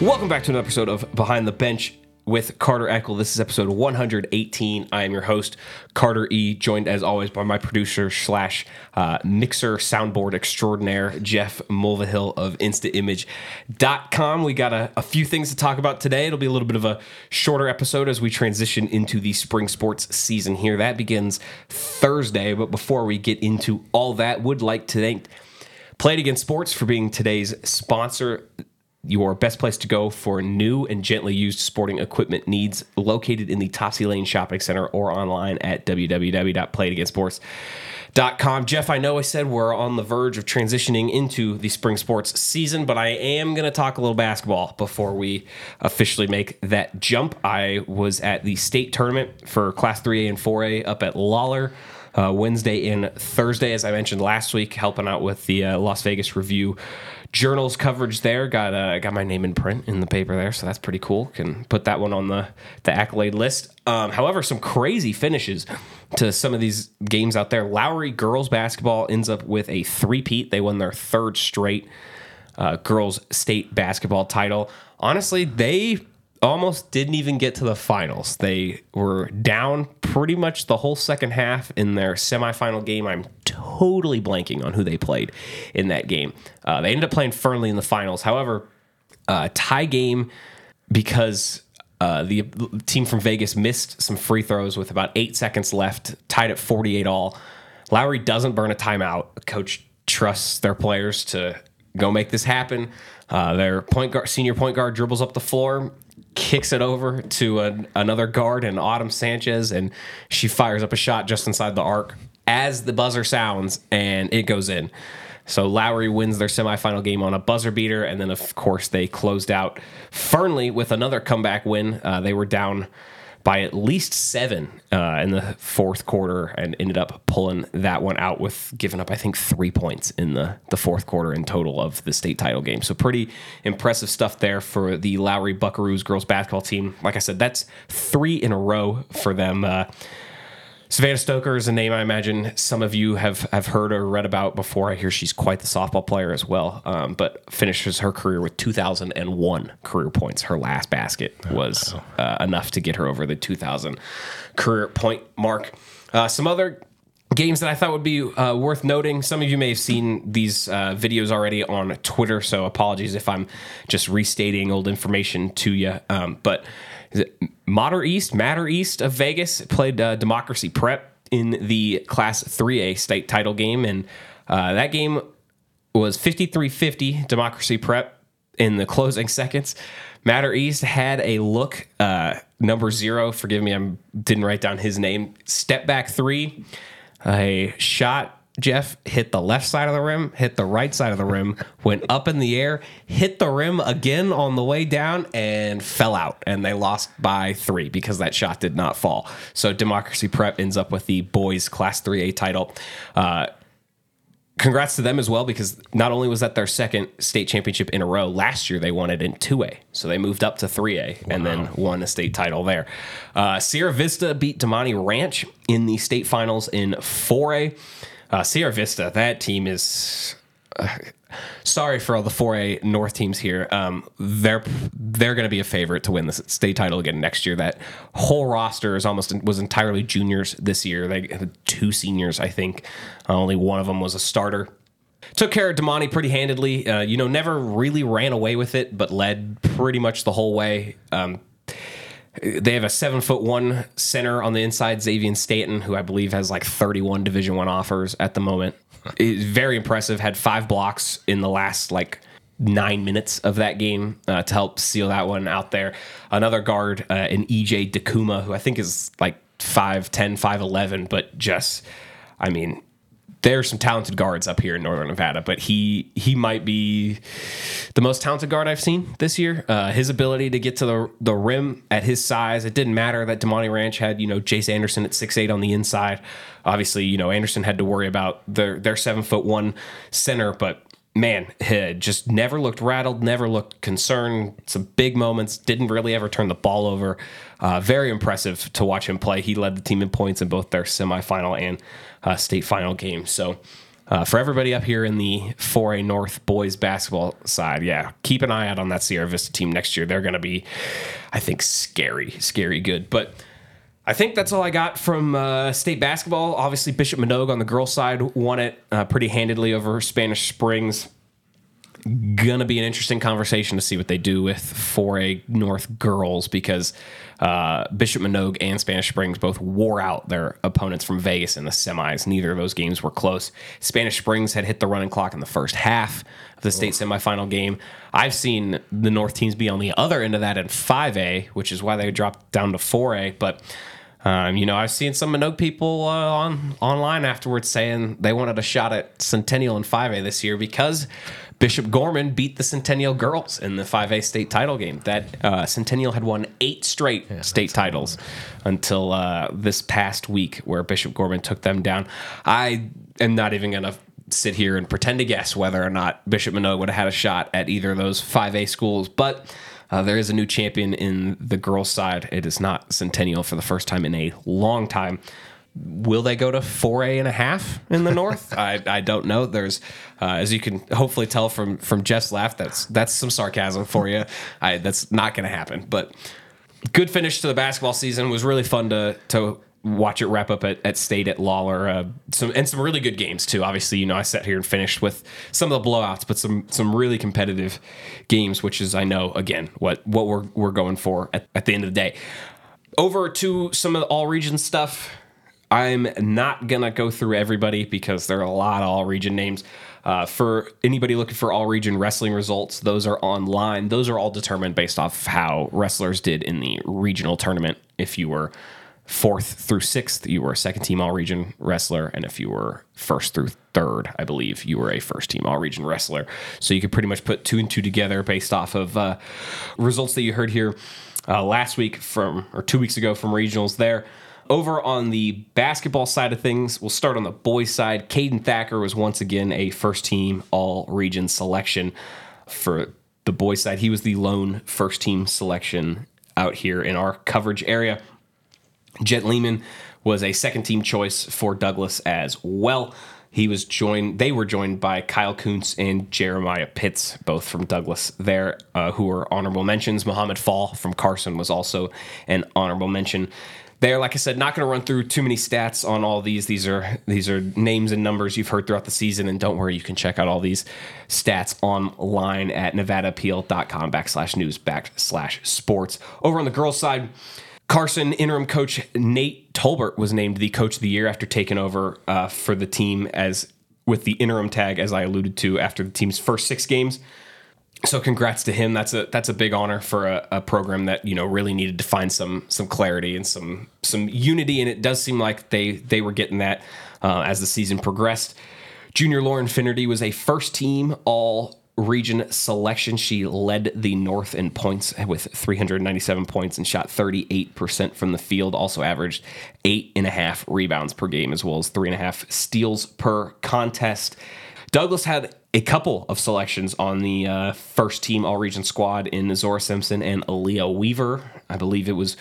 Welcome back to another episode of Behind the Bench with Carter Eckl. This is episode 118. I am your host, Carter E., joined as always by my producer slash uh, mixer soundboard extraordinaire, Jeff Mulvihill of InstaImage.com. We got a, a few things to talk about today. It'll be a little bit of a shorter episode as we transition into the spring sports season here. That begins Thursday, but before we get into all that, would like to thank Play It Again Sports for being today's sponsor your best place to go for new and gently used sporting equipment needs located in the Topsy Lane Shopping Center or online at www.playitagainsports.com. Jeff, I know I said we're on the verge of transitioning into the spring sports season, but I am going to talk a little basketball before we officially make that jump. I was at the state tournament for Class 3A and 4A up at Lawlor. Uh, Wednesday and Thursday, as I mentioned last week, helping out with the uh, Las Vegas Review journals coverage there. Got uh, got my name in print in the paper there, so that's pretty cool. Can put that one on the the accolade list. Um, however, some crazy finishes to some of these games out there. Lowry girls basketball ends up with a three-peat. They won their third straight uh, girls state basketball title. Honestly, they almost didn't even get to the finals. They were down pretty much the whole second half in their semifinal game. I'm totally blanking on who they played in that game. Uh, they ended up playing Fernley in the finals. However, uh, tie game because uh, the team from Vegas missed some free throws with about eight seconds left, tied at 48 all. Lowry doesn't burn a timeout. Coach trusts their players to go make this happen. Uh, their point guard, senior point guard, dribbles up the floor, kicks it over to a, another guard and Autumn Sanchez, and she fires up a shot just inside the arc as the buzzer sounds, and it goes in. So Lowry wins their semifinal game on a buzzer beater, and then of course they closed out Fernley with another comeback win. Uh, they were down by at least seven uh, in the fourth quarter and ended up pulling that one out with giving up, I think, three points in the, the fourth quarter in total of the state title game. So, pretty impressive stuff there for the Lowry Buckaroos girls basketball team. Like I said, that's three in a row for them. Uh, Savannah Stoker is a name I imagine some of you have, have heard or read about before. I hear she's quite the softball player as well, um, but finishes her career with 2,001 career points. Her last basket was uh, enough to get her over the 2,000 career point mark. Uh, some other games that I thought would be uh, worth noting. Some of you may have seen these uh, videos already on Twitter, so apologies if I'm just restating old information to you. Um, but Mater East, Matter East of Vegas played uh, Democracy Prep in the Class 3A state title game, and uh, that game was 53-50 Democracy Prep in the closing seconds. Matter East had a look, uh, number zero. Forgive me, I didn't write down his name. Step back three, a shot Jeff hit the left side of the rim, hit the right side of the rim, went up in the air, hit the rim again on the way down, and fell out. And they lost by three because that shot did not fall. So Democracy Prep ends up with the boys Class 3A title. Uh, congrats to them as well because not only was that their second state championship in a row last year they won it in 2a so they moved up to 3a wow. and then won a state title there uh, sierra vista beat damonte ranch in the state finals in 4a uh, Sierra Vista, that team is. Uh, sorry for all the 4A North teams here. Um, they're they're going to be a favorite to win the state title again next year. That whole roster is almost was entirely juniors this year. They had two seniors, I think. Uh, only one of them was a starter. Took care of Damonte pretty handedly. Uh, you know, never really ran away with it, but led pretty much the whole way. Um, they have a seven foot one center on the inside, Xavier Stanton, who I believe has like 31 Division One offers at the moment. very impressive. Had five blocks in the last like nine minutes of that game uh, to help seal that one out there. Another guard, uh, an EJ Dakuma, who I think is like 5'10, 5'11, but just, I mean, there's some talented guards up here in Northern Nevada, but he he might be the most talented guard I've seen this year. Uh, his ability to get to the the rim at his size, it didn't matter that Damonte Ranch had you know Jace Anderson at six eight on the inside. Obviously, you know Anderson had to worry about their their seven foot one center, but man, just never looked rattled, never looked concerned. Some big moments, didn't really ever turn the ball over. Uh, very impressive to watch him play. He led the team in points in both their semifinal and uh, state final game. So uh, for everybody up here in the 4A North boys basketball side, yeah, keep an eye out on that Sierra Vista team next year. They're going to be, I think, scary, scary good. But I think that's all I got from uh, state basketball. Obviously, Bishop Manogue on the girls' side won it uh, pretty handedly over Spanish Springs gonna be an interesting conversation to see what they do with 4A North girls because uh, Bishop Manogue and Spanish Springs both wore out their opponents from Vegas in the semis. Neither of those games were close. Spanish Springs had hit the running clock in the first half of the state semifinal game. I've seen the North teams be on the other end of that in 5A, which is why they dropped down to 4A. But um, you know, I've seen some Manogue people uh, on online afterwards saying they wanted a shot at Centennial in 5A this year because Bishop Gorman beat the Centennial girls in the 5A state title game. That uh, Centennial had won eight straight yeah, state titles until uh, this past week, where Bishop Gorman took them down. I am not even going to sit here and pretend to guess whether or not Bishop Manogue would have had a shot at either of those 5A schools, but. Uh, there is a new champion in the girls' side. It is not Centennial for the first time in a long time. Will they go to four A and a half in the North? I, I don't know. There's, uh, as you can hopefully tell from from Jeff's laugh, that's that's some sarcasm for you. I that's not going to happen. But good finish to the basketball season. It was really fun to to watch it wrap up at, at state at Lawlor. Uh, some and some really good games too. Obviously, you know I sat here and finished with some of the blowouts, but some some really competitive games, which is I know again what what we're we're going for at, at the end of the day. Over to some of the all region stuff. I'm not gonna go through everybody because there are a lot of all region names. Uh, for anybody looking for all region wrestling results, those are online. Those are all determined based off how wrestlers did in the regional tournament. If you were fourth through sixth, you were a second team all region wrestler, and if you were first through third, I believe you were a first team all region wrestler. So you could pretty much put two and two together based off of uh, results that you heard here uh, last week from or two weeks ago from regionals there. Over on the basketball side of things, we'll start on the boys' side. Caden Thacker was once again a first team all region selection for the boys' side. He was the lone first team selection out here in our coverage area. Jet Lehman was a second team choice for Douglas as well. He was joined. They were joined by Kyle Kuntz and Jeremiah Pitts, both from Douglas. There, uh, who were honorable mentions. Muhammad Fall from Carson was also an honorable mention there. Like I said, not going to run through too many stats on all these. These are these are names and numbers you've heard throughout the season, and don't worry, you can check out all these stats online at nevadaappeal.com backslash news backslash sports. Over on the girls' side. Carson interim coach Nate Tolbert was named the coach of the year after taking over uh, for the team as with the interim tag, as I alluded to after the team's first six games so congrats to him. That's a that's a big honor for a, a, program that you know really needed to find some some clarity and some some unity, and it does seem like they they were getting that uh, as the season progressed. Junior Lauren Finnerty was a first team all region selection. She led the North in points with 397 points and shot 38% from the field. Also averaged eight and a half rebounds per game, as well as three and a half steals per contest. Douglas had a couple of selections on the uh, first team all region squad in Zora Simpson and Aaliyah Weaver. I believe it was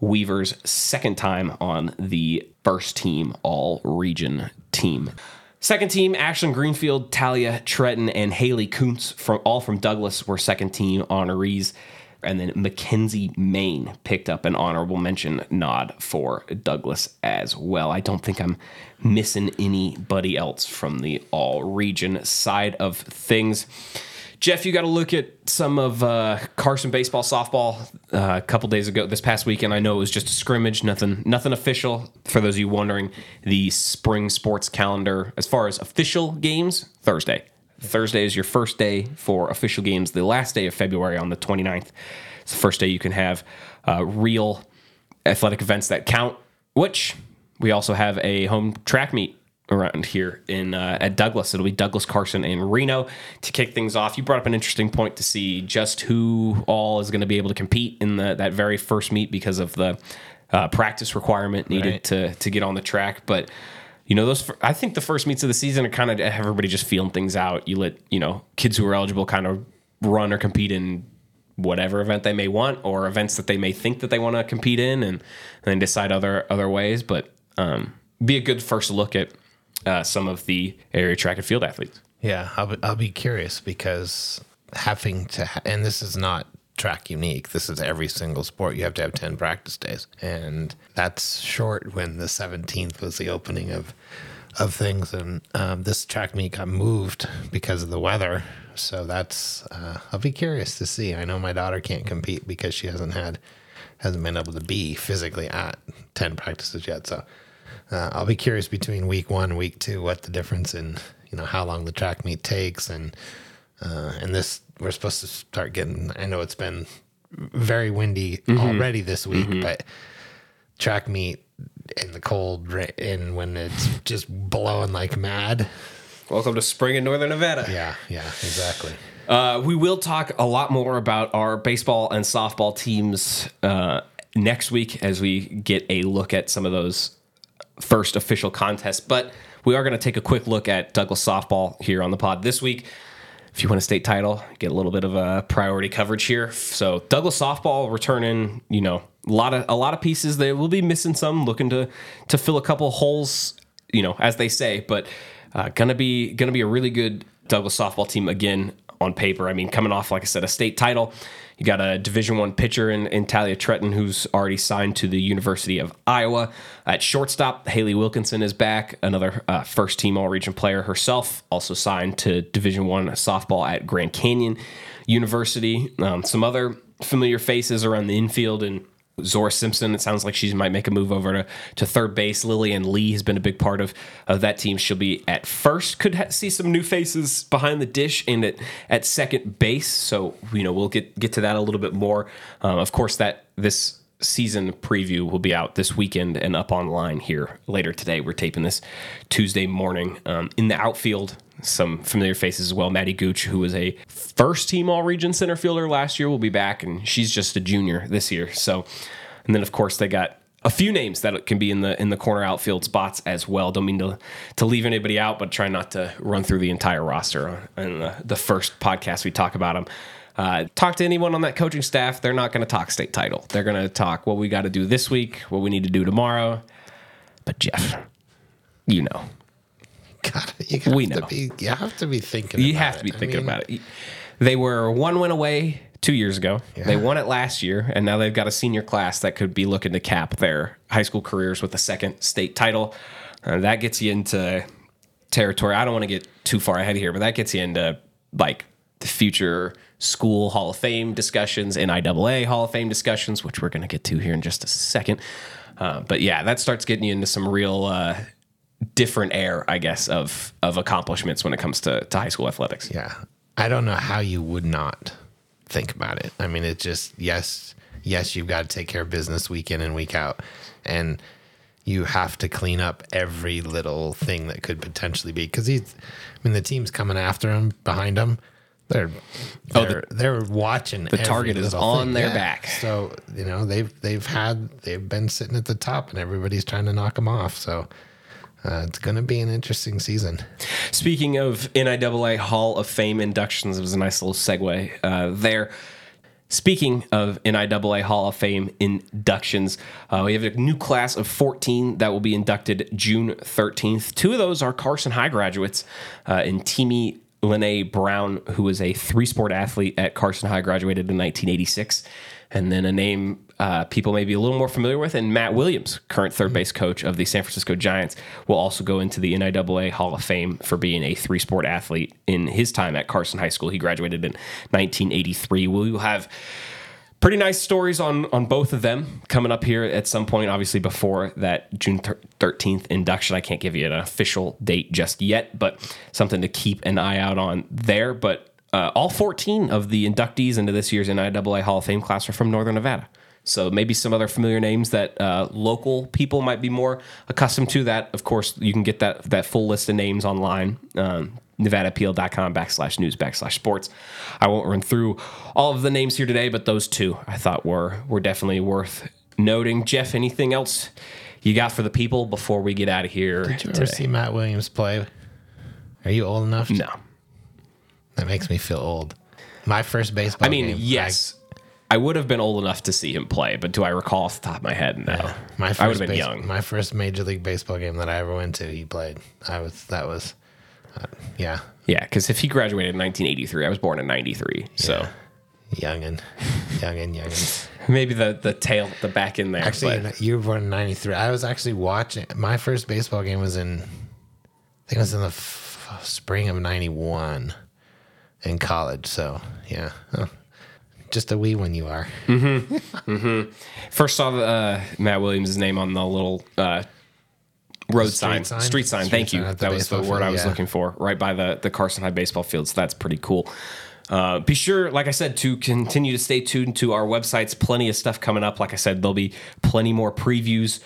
Weaver's second time on the first team all region team. Second team, Ashlyn Greenfield, Talia Tretton, and Haley Kuntz from all from Douglas were second team honorees. And then Mackenzie Maine picked up an honorable mention nod for Douglas as well. I don't think I'm missing anybody else from the all region side of things. Jeff, you got to look at some of uh, Carson baseball, softball uh, a couple days ago. This past weekend, I know it was just a scrimmage, nothing, nothing official. For those of you wondering, the spring sports calendar, as far as official games, Thursday. Thursday is your first day for official games. The last day of February on the 29th. It's the first day you can have uh, real athletic events that count. Which we also have a home track meet around here in uh, at Douglas. It'll be Douglas, Carson, and Reno to kick things off. You brought up an interesting point to see just who all is going to be able to compete in the, that very first meet because of the uh, practice requirement needed right. to to get on the track. But you know those I think the first meets of the season are kind of everybody just feeling things out. You let you know kids who are eligible kind of run or compete in whatever event they may want or events that they may think that they want to compete in and, and then decide other other ways but um, be a good first look at uh, some of the area track and field athletes. Yeah, I'll be, I'll be curious because having to, ha- and this is not track unique. This is every single sport. You have to have 10 practice days. And that's short when the 17th was the opening of of things. And um, this track meet got moved because of the weather. So that's, uh, I'll be curious to see. I know my daughter can't compete because she hasn't had, hasn't been able to be physically at 10 practices yet. So uh, I'll be curious between week one week two what the difference in, you know, how long the track meet takes and, uh, and this, we're supposed to start getting, I know it's been very windy already this week, but track meet in the cold and when it's just blowing like mad. Welcome to spring in Northern Nevada. Yeah, yeah, exactly. Uh, we will talk a lot more about our baseball and softball teams uh, next week as we get a look at some of those first official contests. But we are going to take a quick look at Douglas softball here on the pod this week. If you win a state title, get a little bit of a priority coverage here. So Douglas softball returning, you know, a lot of a lot of pieces. They will be missing some, looking to to fill a couple holes, you know, as they say. But uh, gonna be gonna be a really good Douglas softball team again on paper. I mean, coming off like I said, a state title. You got a Division One pitcher in, in Talia Tretton, who's already signed to the University of Iowa. At shortstop, Haley Wilkinson is back, another uh, first team All Region player herself, also signed to Division One softball at Grand Canyon University. Um, some other familiar faces around the infield and Zora Simpson. It sounds like she might make a move over to, to third base. Lillian Lee has been a big part of, of that team. She'll be at first. Could ha- see some new faces behind the dish and at, at second base. So you know we'll get get to that a little bit more. Um, of course, that this season preview will be out this weekend and up online here later today. We're taping this Tuesday morning. Um, in the outfield, some familiar faces as well. Maddie Gooch, who was a first team All Region center fielder last year, will be back, and she's just a junior this year. So, and then of course they got a few names that can be in the in the corner outfield spots as well. Don't mean to to leave anybody out, but try not to run through the entire roster. And the, the first podcast we talk about them. Uh, talk to anyone on that coaching staff. They're not going to talk state title. They're going to talk what we got to do this week, what we need to do tomorrow. But Jeff, you know, God, you have We to know. be you have to be thinking about it. you have to be it. I thinking mean, about it. They were one win away two years ago. They won it last year, and now they've got a senior class that could be looking to cap their high school careers with a second state title. Uh, that gets you into territory. I don't want to get too far ahead here, but that gets you into like the future school Hall of Fame discussions, NIAA Hall of Fame discussions, which we're going to get to here in just a second. Uh, but yeah, that starts getting you into some real uh, different air, I guess, of of accomplishments when it comes to, to high school athletics. Yeah. I don't know how you would not think about it. I mean, it just, yes, yes, you've got to take care of business week in and week out. And you have to clean up every little thing that could potentially be. Because he's, I mean, the team's coming after him, behind him. They're, they're, they're watching. The Oh, target is on their back. So, you know, they've, they've had, they've been sitting at the top and everybody's trying to knock them off. So, uh, it's going to be an interesting season. Speaking of NIAA Hall of Fame inductions, it was a nice little segue uh, there. Speaking of NIAA Hall of Fame inductions, uh, we have a new class of 14 that will be inducted June 13th. Two of those are Carson High graduates uh, in Teamy Lene Brown, who was a three sport athlete at Carson High, graduated in 1986. And then a name uh, people may be a little more familiar with, and Matt Williams, current third base coach of the San Francisco Giants, will also go into the NIAA Hall of Fame for being a three sport athlete in his time at Carson High School. He graduated in 1983. We will have pretty nice stories on on both of them coming up here at some point obviously before that june 13th induction. I can't give you an official date just yet but something to keep an eye out on there. But uh, all 14 of the inductees into this year's niaa hall of fame class are from northern nevada so maybe some other familiar names that uh, local people might be more accustomed to that of course you can get that that full list of names online um, nevadaappeal.com backslash news backslash sports. I won't run through all of the names here today, but those two I thought were were definitely worth noting. Jeff, anything else you got for the people before we get out of here? Did you ever see Matt Williams play? Are you old enough? No. That makes me feel old. My first baseball. I mean, game, yes. I would have been old enough to see him play, but do I recall off the top of my head? No. My first I would have been base- young. My first major league baseball game that I ever went to, he played. I was that was, uh, yeah, Yeah, because if he graduated in 1983, I was born in 93. So youngin, youngin, youngin. maybe the the tail, the back in there. Actually, but- you were born in '93. I was actually watching. My first baseball game was in, I think it was in the f- spring of '91, in college. So yeah, Huh. just a wee one you are. Mm-hmm. mm-hmm. First saw uh, Matt Williams' name on the little uh, road Street sign, sign? street sign. Street Thank sign you. That was the word I was yeah. looking for, right by the the Carson High baseball field. So that's pretty cool. Uh, be sure, like I said, to continue to stay tuned to our websites. Plenty of stuff coming up. Like I said, there'll be plenty more previews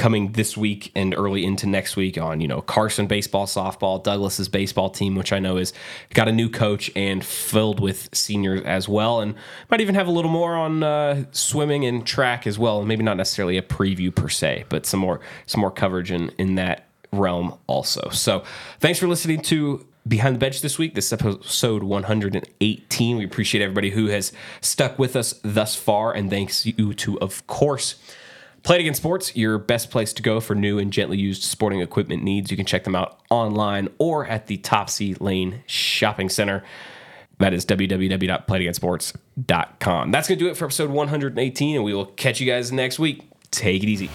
coming this week and early into next week on you know Carson baseball, softball, Douglas's baseball team, which I know is got a new coach and filled with seniors as well, and might even have a little more on uh, swimming and track as well. Maybe not necessarily a preview per se, but some more some more coverage in in that realm also. So thanks for listening to. Behind the Bench this week, this is episode 118. We appreciate everybody who has stuck with us thus far, and thanks you to, of course, Play It Again Sports, your best place to go for new and gently used sporting equipment needs. You can check them out online or at the Topsy Lane Shopping Center. That is www.playitagainsports.com. That's going to do it for episode 118, and we will catch you guys next week. Take it easy.